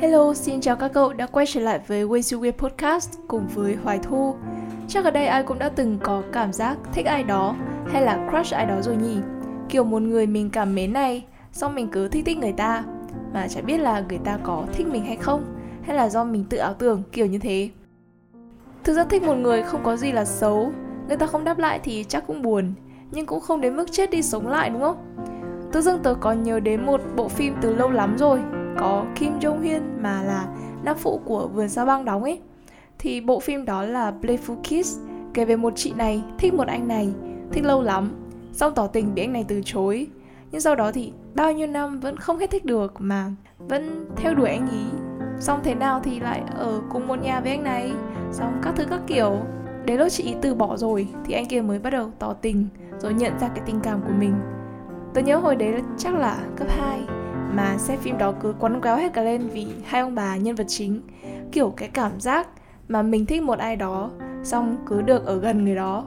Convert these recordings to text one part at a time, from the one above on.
Hello, xin chào các cậu đã quay trở lại với Ways You Way Podcast cùng với Hoài Thu. Chắc ở đây ai cũng đã từng có cảm giác thích ai đó hay là crush ai đó rồi nhỉ? Kiểu một người mình cảm mến này, xong mình cứ thích thích người ta mà chả biết là người ta có thích mình hay không hay là do mình tự ảo tưởng kiểu như thế. Thực ra thích một người không có gì là xấu, người ta không đáp lại thì chắc cũng buồn, nhưng cũng không đến mức chết đi sống lại đúng không? Tự dưng tớ có nhớ đến một bộ phim từ lâu lắm rồi có Kim Jong Hyun mà là nam phụ của Vườn Sao Băng đóng ấy. Thì bộ phim đó là Playful Kiss kể về một chị này, thích một anh này, thích lâu lắm xong tỏ tình bị anh này từ chối. Nhưng sau đó thì bao nhiêu năm vẫn không hết thích được mà vẫn theo đuổi anh ý. Xong thế nào thì lại ở cùng một nhà với anh này, xong các thứ các kiểu. Đến lúc chị ý từ bỏ rồi thì anh kia mới bắt đầu tỏ tình, rồi nhận ra cái tình cảm của mình. Tôi nhớ hồi đấy chắc là cấp 2 mà xem phim đó cứ quấn quéo hết cả lên vì hai ông bà nhân vật chính. Kiểu cái cảm giác mà mình thích một ai đó xong cứ được ở gần người đó.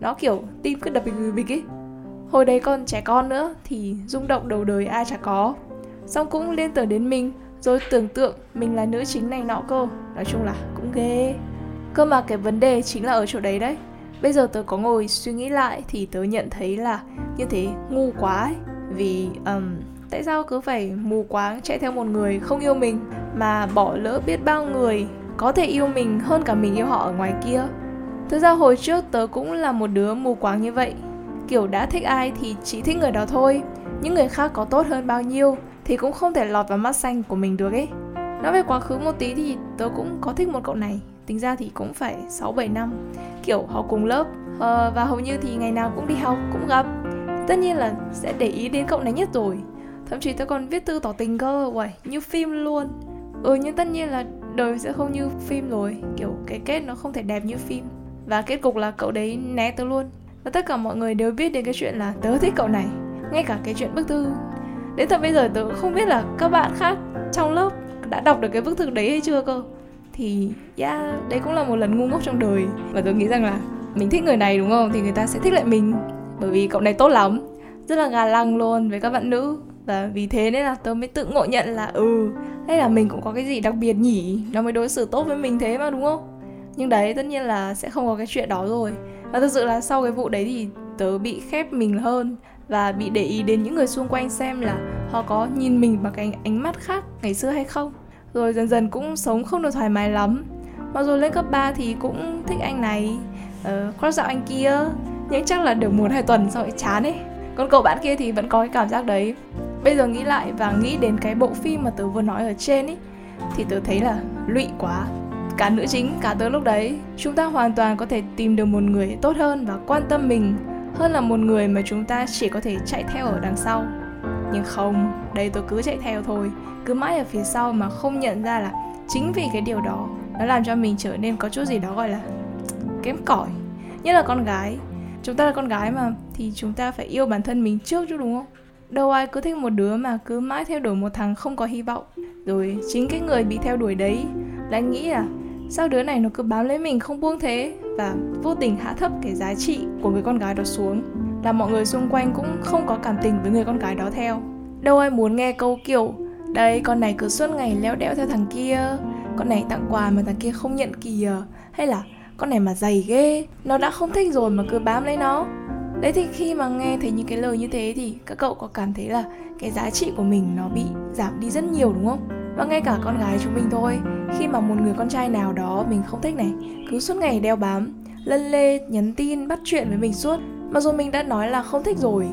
Nó kiểu tim cứ đập bịch bịch ấy. Hồi đấy còn trẻ con nữa thì rung động đầu đời ai chả có. Xong cũng liên tưởng đến mình rồi tưởng tượng mình là nữ chính này nọ cơ. Nói chung là cũng ghê. Cơ mà cái vấn đề chính là ở chỗ đấy đấy. Bây giờ tớ có ngồi suy nghĩ lại thì tớ nhận thấy là như thế ngu quá ấy. Vì um, tại sao cứ phải mù quáng chạy theo một người không yêu mình mà bỏ lỡ biết bao người có thể yêu mình hơn cả mình yêu họ ở ngoài kia? Thực ra hồi trước tớ cũng là một đứa mù quáng như vậy. Kiểu đã thích ai thì chỉ thích người đó thôi. Những người khác có tốt hơn bao nhiêu thì cũng không thể lọt vào mắt xanh của mình được ấy. Nói về quá khứ một tí thì tớ cũng có thích một cậu này. Tính ra thì cũng phải 6-7 năm. Kiểu họ cùng lớp ờ, và hầu như thì ngày nào cũng đi học, cũng gặp. Tất nhiên là sẽ để ý đến cậu này nhất rồi thậm chí tôi còn viết thư tỏ tình cơ uầy như phim luôn. Ừ nhưng tất nhiên là đời sẽ không như phim rồi. Kiểu cái kết nó không thể đẹp như phim. Và kết cục là cậu đấy né tớ luôn. Và tất cả mọi người đều biết đến cái chuyện là tớ thích cậu này. Ngay cả cái chuyện bức thư. Đến tận bây giờ tớ không biết là các bạn khác trong lớp đã đọc được cái bức thư đấy hay chưa cơ. Thì yeah, đấy cũng là một lần ngu ngốc trong đời. Và tớ nghĩ rằng là mình thích người này đúng không? Thì người ta sẽ thích lại mình. Bởi vì cậu này tốt lắm. Rất là gà lăng luôn với các bạn nữ và vì thế nên là tớ mới tự ngộ nhận là ừ hay là mình cũng có cái gì đặc biệt nhỉ? Nó mới đối xử tốt với mình thế mà đúng không? Nhưng đấy tất nhiên là sẽ không có cái chuyện đó rồi. Và thực sự là sau cái vụ đấy thì tớ bị khép mình hơn và bị để ý đến những người xung quanh xem là họ có nhìn mình bằng cái ánh mắt khác ngày xưa hay không. Rồi dần dần cũng sống không được thoải mái lắm. Mặc dù lên cấp 3 thì cũng thích anh này uh, cross dạo anh kia nhưng chắc là được một hai tuần sau lại chán ấy. Còn cậu bạn kia thì vẫn có cái cảm giác đấy bây giờ nghĩ lại và nghĩ đến cái bộ phim mà tớ vừa nói ở trên ấy thì tớ thấy là lụy quá. Cả nữ chính, cả tớ lúc đấy, chúng ta hoàn toàn có thể tìm được một người tốt hơn và quan tâm mình hơn là một người mà chúng ta chỉ có thể chạy theo ở đằng sau. Nhưng không, đây tôi cứ chạy theo thôi, cứ mãi ở phía sau mà không nhận ra là chính vì cái điều đó nó làm cho mình trở nên có chút gì đó gọi là kém cỏi. Nhất là con gái. Chúng ta là con gái mà, thì chúng ta phải yêu bản thân mình trước chứ, đúng không? Đâu ai cứ thích một đứa mà cứ mãi theo đuổi một thằng không có hy vọng. Rồi chính cái người bị theo đuổi đấy lại nghĩ là sao đứa này nó cứ bám lấy mình không buông thế và vô tình hạ thấp cái giá trị của người con gái đó xuống làm mọi người xung quanh cũng không có cảm tình với người con gái đó theo. Đâu ai muốn nghe câu kiểu đây con này cứ suốt ngày leo đẽo theo thằng kia, con này tặng quà mà thằng kia không nhận kìa. Hay là, con này mà dày ghê, nó đã không thích rồi mà cứ bám lấy nó đấy thì khi mà nghe thấy những cái lời như thế thì các cậu có cảm thấy là cái giá trị của mình nó bị giảm đi rất nhiều đúng không? Và ngay cả con gái chúng mình thôi khi mà một người con trai nào đó mình không thích này cứ suốt ngày đeo bám lân lê nhắn tin bắt chuyện với mình suốt mà dù mình đã nói là không thích rồi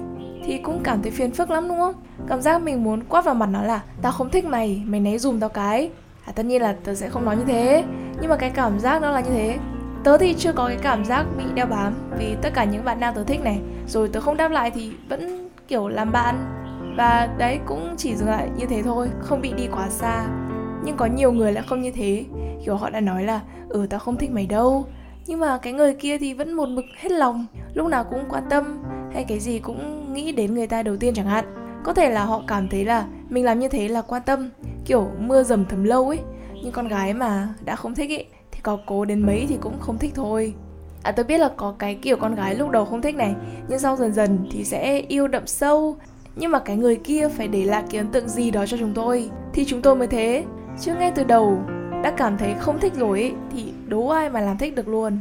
thì cũng cảm thấy phiền phức lắm đúng không? Cảm giác mình muốn quát vào mặt nó là tao không thích mày mày né dùm tao cái. À, tất nhiên là tớ sẽ không nói như thế nhưng mà cái cảm giác nó là như thế tớ thì chưa có cái cảm giác bị đeo bám vì tất cả những bạn nam tớ thích này. Rồi tớ không đáp lại thì vẫn, kiểu, làm bạn. Và đấy, cũng chỉ dừng lại như thế thôi, không bị đi quá xa. Nhưng có nhiều người lại không như thế. Kiểu họ đã nói là ừ tao không thích mày đâu. Nhưng mà cái người kia thì vẫn một mực hết lòng, lúc nào cũng quan tâm, hay cái gì cũng nghĩ đến người ta đầu tiên chẳng hạn. Có thể là họ cảm thấy là mình làm như thế là quan tâm, kiểu, mưa dầm thấm lâu ấy. Nhưng con gái mà đã không thích ấy có cố đến mấy thì cũng không thích thôi. À tôi biết là có cái kiểu con gái lúc đầu không thích này Nhưng sau dần dần thì sẽ yêu đậm sâu. Nhưng mà cái người kia phải để lại cái ấn tượng gì đó cho chúng tôi Thì chúng tôi mới thế. Chứ ngay từ đầu đã cảm thấy không thích rồi ấy, thì đố ai mà làm thích được luôn.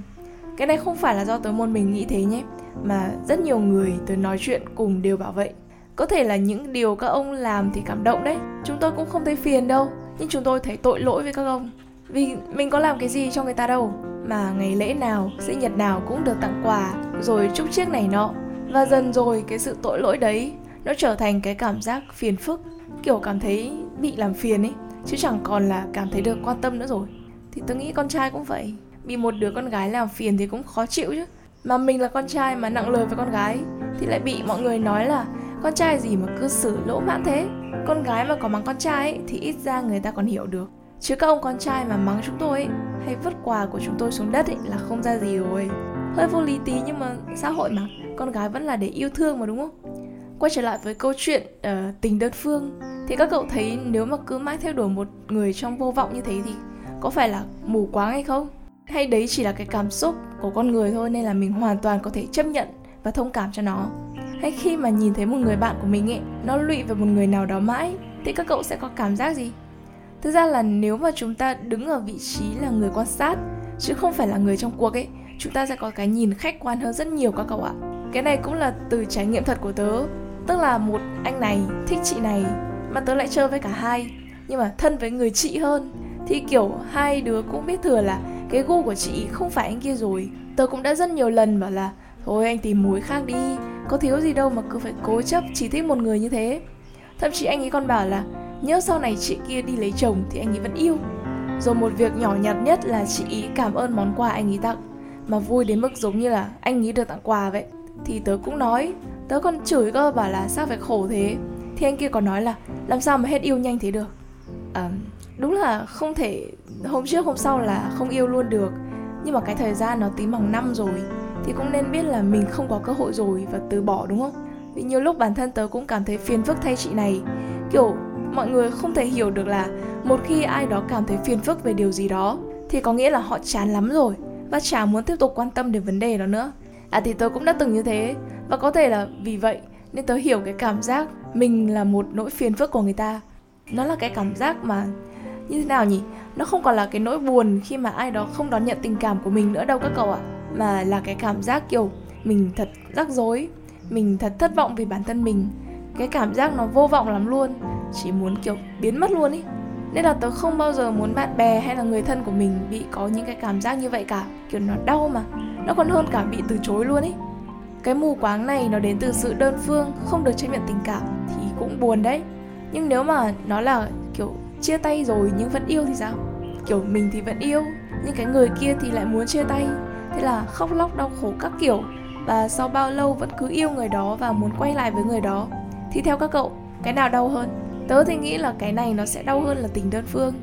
Cái này không phải là do tớ môn mình nghĩ thế nhé mà rất nhiều người tớ nói chuyện cùng đều bảo vậy. Có thể là những điều các ông làm thì cảm động đấy chúng tôi cũng không thấy phiền đâu nhưng chúng tôi thấy tội lỗi với các ông vì mình có làm cái gì cho người ta đâu mà ngày lễ nào sinh nhật nào cũng được tặng quà rồi chúc chiếc này nọ. Và dần rồi cái sự tội lỗi đấy nó trở thành cái cảm giác phiền phức kiểu cảm thấy bị làm phiền ấy chứ chẳng còn là cảm thấy được quan tâm nữa rồi. Thì tôi nghĩ con trai cũng vậy bị một đứa con gái làm phiền thì cũng khó chịu chứ. Mà mình là con trai mà nặng lời với con gái thì lại bị mọi người nói là con trai gì mà cư xử lỗ mãn thế? Con gái mà có mắng con trai ấy, thì ít ra người ta còn hiểu được chứ các ông con trai mà mắng chúng tôi ấy, hay vứt quà của chúng tôi xuống đất ấy, là không ra gì rồi. Hơi vô lý tí nhưng mà xã hội mà con gái vẫn là để yêu thương mà đúng không? Quay trở lại với câu chuyện uh, tình đơn phương thì các cậu thấy nếu mà cứ mãi theo đuổi một người trong vô vọng như thế thì có phải là mù quáng hay không? Hay đấy chỉ là cái cảm xúc của con người thôi nên là mình hoàn toàn có thể chấp nhận và thông cảm cho nó? Hay khi mà nhìn thấy một người bạn của mình ấy nó lụy về một người nào đó mãi thì các cậu sẽ có cảm giác gì? Thực ra là nếu mà chúng ta đứng ở vị trí là người quan sát, chứ không phải là người trong cuộc ấy, chúng ta sẽ có cái nhìn khách quan hơn rất nhiều các cậu ạ. Cái này cũng là từ trải nghiệm thật của tớ. Tức là một anh này thích chị này, mà tớ lại chơi với cả hai. Nhưng mà thân với người chị hơn, thì kiểu hai đứa cũng biết thừa là cái gu của chị không phải anh kia rồi. Tớ cũng đã rất nhiều lần bảo là, thôi anh tìm mối khác đi, có thiếu gì đâu mà cứ phải cố chấp chỉ thích một người như thế. Thậm chí anh ấy còn bảo là nhớ sau này chị kia đi lấy chồng thì anh ấy vẫn yêu. Rồi một việc nhỏ nhặt nhất là chị ý cảm ơn món quà anh ấy tặng. Mà vui đến mức giống như là anh ấy được tặng quà vậy. Thì tớ cũng nói tớ còn chửi cơ bảo là sao phải khổ thế? Thì anh kia còn nói là làm sao mà hết yêu nhanh thế được? À, đúng là không thể hôm trước hôm sau là không yêu luôn được. Nhưng mà cái thời gian nó tính bằng năm rồi thì cũng nên biết là mình không có cơ hội rồi và từ bỏ đúng không? Vì nhiều lúc bản thân tớ cũng cảm thấy phiền phức thay chị này. Kiểu mọi người không thể hiểu được là một khi ai đó cảm thấy phiền phức về điều gì đó, thì có nghĩa là họ chán lắm rồi và chả muốn tiếp tục quan tâm đến vấn đề đó nữa. À thì tớ cũng đã từng như thế và có thể là vì vậy nên tớ hiểu cái cảm giác mình là một nỗi phiền phức của người ta. Nó là cái cảm giác mà như thế nào nhỉ? Nó không còn là cái nỗi buồn khi mà ai đó không đón nhận tình cảm của mình nữa đâu các cậu ạ, mà là cái cảm giác kiểu mình thật rắc rối, mình thật thất vọng vì bản thân mình. Cái cảm giác nó vô vọng lắm luôn chỉ muốn, kiểu, biến mất luôn ý. Nên là tớ không bao giờ muốn bạn bè hay là người thân của mình bị có những cái cảm giác như vậy cả. Kiểu, nó đau mà. Nó còn hơn cả bị từ chối luôn ý. Cái mù quáng này nó đến từ sự đơn phương, không được chấp nhận tình cảm thì cũng buồn đấy. Nhưng nếu mà nó là, kiểu, chia tay rồi nhưng vẫn yêu thì sao? Kiểu, mình thì vẫn yêu, nhưng cái người kia thì lại muốn chia tay. Thế là khóc lóc đau khổ các kiểu. Và sau bao lâu vẫn cứ yêu người đó và muốn quay lại với người đó. Thì theo các cậu, cái nào đau hơn? Tớ thì nghĩ là cái này nó sẽ đau hơn là tình đơn phương.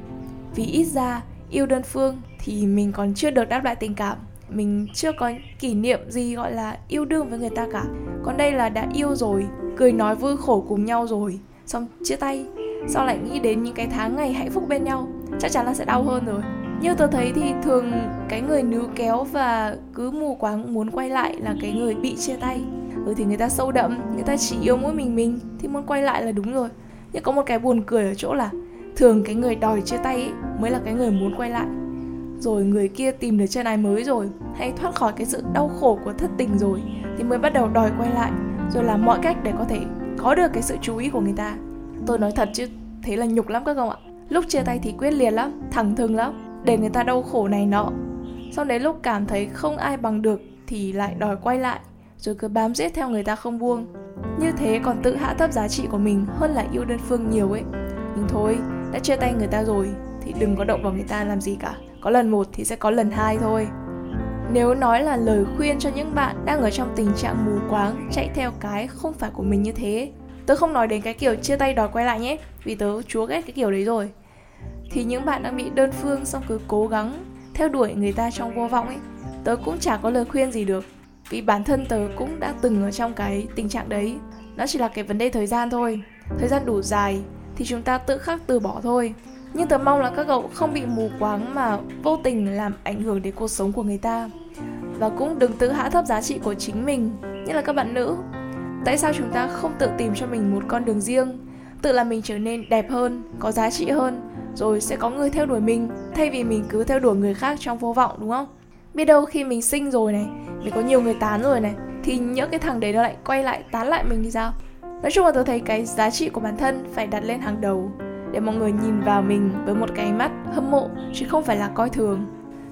Vì ít ra, yêu đơn phương thì mình còn chưa được đáp lại tình cảm. Mình chưa có kỷ niệm gì gọi là yêu đương với người ta cả. Còn đây là đã yêu rồi, cười nói vui khổ cùng nhau rồi, xong chia tay. Sau lại nghĩ đến những cái tháng ngày hạnh phúc bên nhau? Chắc chắn là sẽ đau hơn rồi. Như tôi thấy thì thường cái người níu kéo và cứ mù quáng muốn quay lại là cái người bị chia tay. Ừ thì người ta sâu đậm, người ta chỉ yêu mỗi mình mình, thì muốn quay lại là đúng rồi nhưng có một cái buồn cười ở chỗ là thường cái người đòi chia tay ấy mới là cái người muốn quay lại. Rồi người kia tìm được chân ái mới rồi, hay thoát khỏi cái sự đau khổ của thất tình rồi, thì mới bắt đầu đòi quay lại. Rồi làm mọi cách để có thể có được cái sự chú ý của người ta. Tôi nói thật chứ, thế là nhục lắm các cậu ạ. Lúc chia tay thì quyết liệt lắm, thẳng thừng lắm, để người ta đau khổ này nọ. Sau đấy lúc cảm thấy không ai bằng được thì lại đòi quay lại, rồi cứ bám giết theo người ta không buông như thế còn tự hạ thấp giá trị của mình hơn là yêu đơn phương nhiều ấy. Nhưng thôi, đã chia tay người ta rồi thì đừng có động vào người ta làm gì cả. Có lần một thì sẽ có lần hai thôi. Nếu nói là lời khuyên cho những bạn đang ở trong tình trạng mù quáng, chạy theo cái không phải của mình như thế. Tớ không nói đến cái kiểu chia tay đòi quay lại nhé, vì tớ chúa ghét cái kiểu đấy rồi. Thì những bạn đang bị đơn phương xong cứ cố gắng theo đuổi người ta trong vô vọng ấy, tớ cũng chả có lời khuyên gì được vì bản thân tớ cũng đã từng ở trong cái tình trạng đấy. Nó chỉ là cái vấn đề thời gian thôi. Thời gian đủ dài thì chúng ta tự khắc từ bỏ thôi. Nhưng tớ mong là các cậu không bị mù quáng mà vô tình làm ảnh hưởng đến cuộc sống của người ta. Và cũng đừng tự hạ thấp giá trị của chính mình. Như là các bạn nữ, tại sao chúng ta không tự tìm cho mình một con đường riêng? Tự làm mình trở nên đẹp hơn, có giá trị hơn, rồi sẽ có người theo đuổi mình, thay vì mình cứ theo đuổi người khác trong vô vọng, đúng không? Biết đâu khi mình sinh rồi này để có nhiều người tán rồi này. Thì những cái thằng đấy nó lại quay lại tán lại mình thì sao? Nói chung là tôi thấy cái giá trị của bản thân phải đặt lên hàng đầu, để mọi người nhìn vào mình với một cái mắt hâm mộ, chứ không phải là coi thường.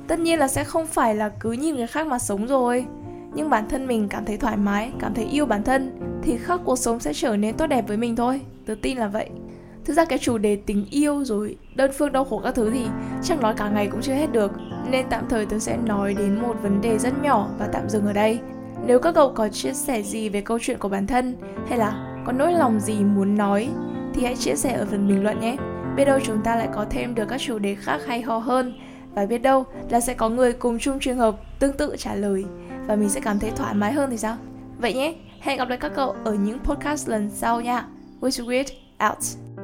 Tất nhiên là sẽ không phải là cứ nhìn người khác mà sống rồi. Nhưng bản thân mình cảm thấy thoải mái, cảm thấy yêu bản thân, thì khắc cuộc sống sẽ trở nên tốt đẹp với mình thôi. Tớ tin là vậy thực ra cái chủ đề tình yêu rồi, đơn phương đau khổ các thứ thì chắc nói cả ngày cũng chưa hết được. Nên tạm thời tớ sẽ nói đến một vấn đề rất nhỏ và tạm dừng ở đây. Nếu các cậu có chia sẻ gì về câu chuyện của bản thân, hay là có nỗi lòng gì muốn nói, thì hãy chia sẻ ở phần bình luận nhé. Biết đâu chúng ta lại có thêm được các chủ đề khác hay ho hơn. Và biết đâu là sẽ có người cùng chung trường hợp tương tự trả lời. Và mình sẽ cảm thấy thoải mái hơn thì sao? Vậy nhé, hẹn gặp lại các cậu ở những podcast lần sau nha. Wish weird out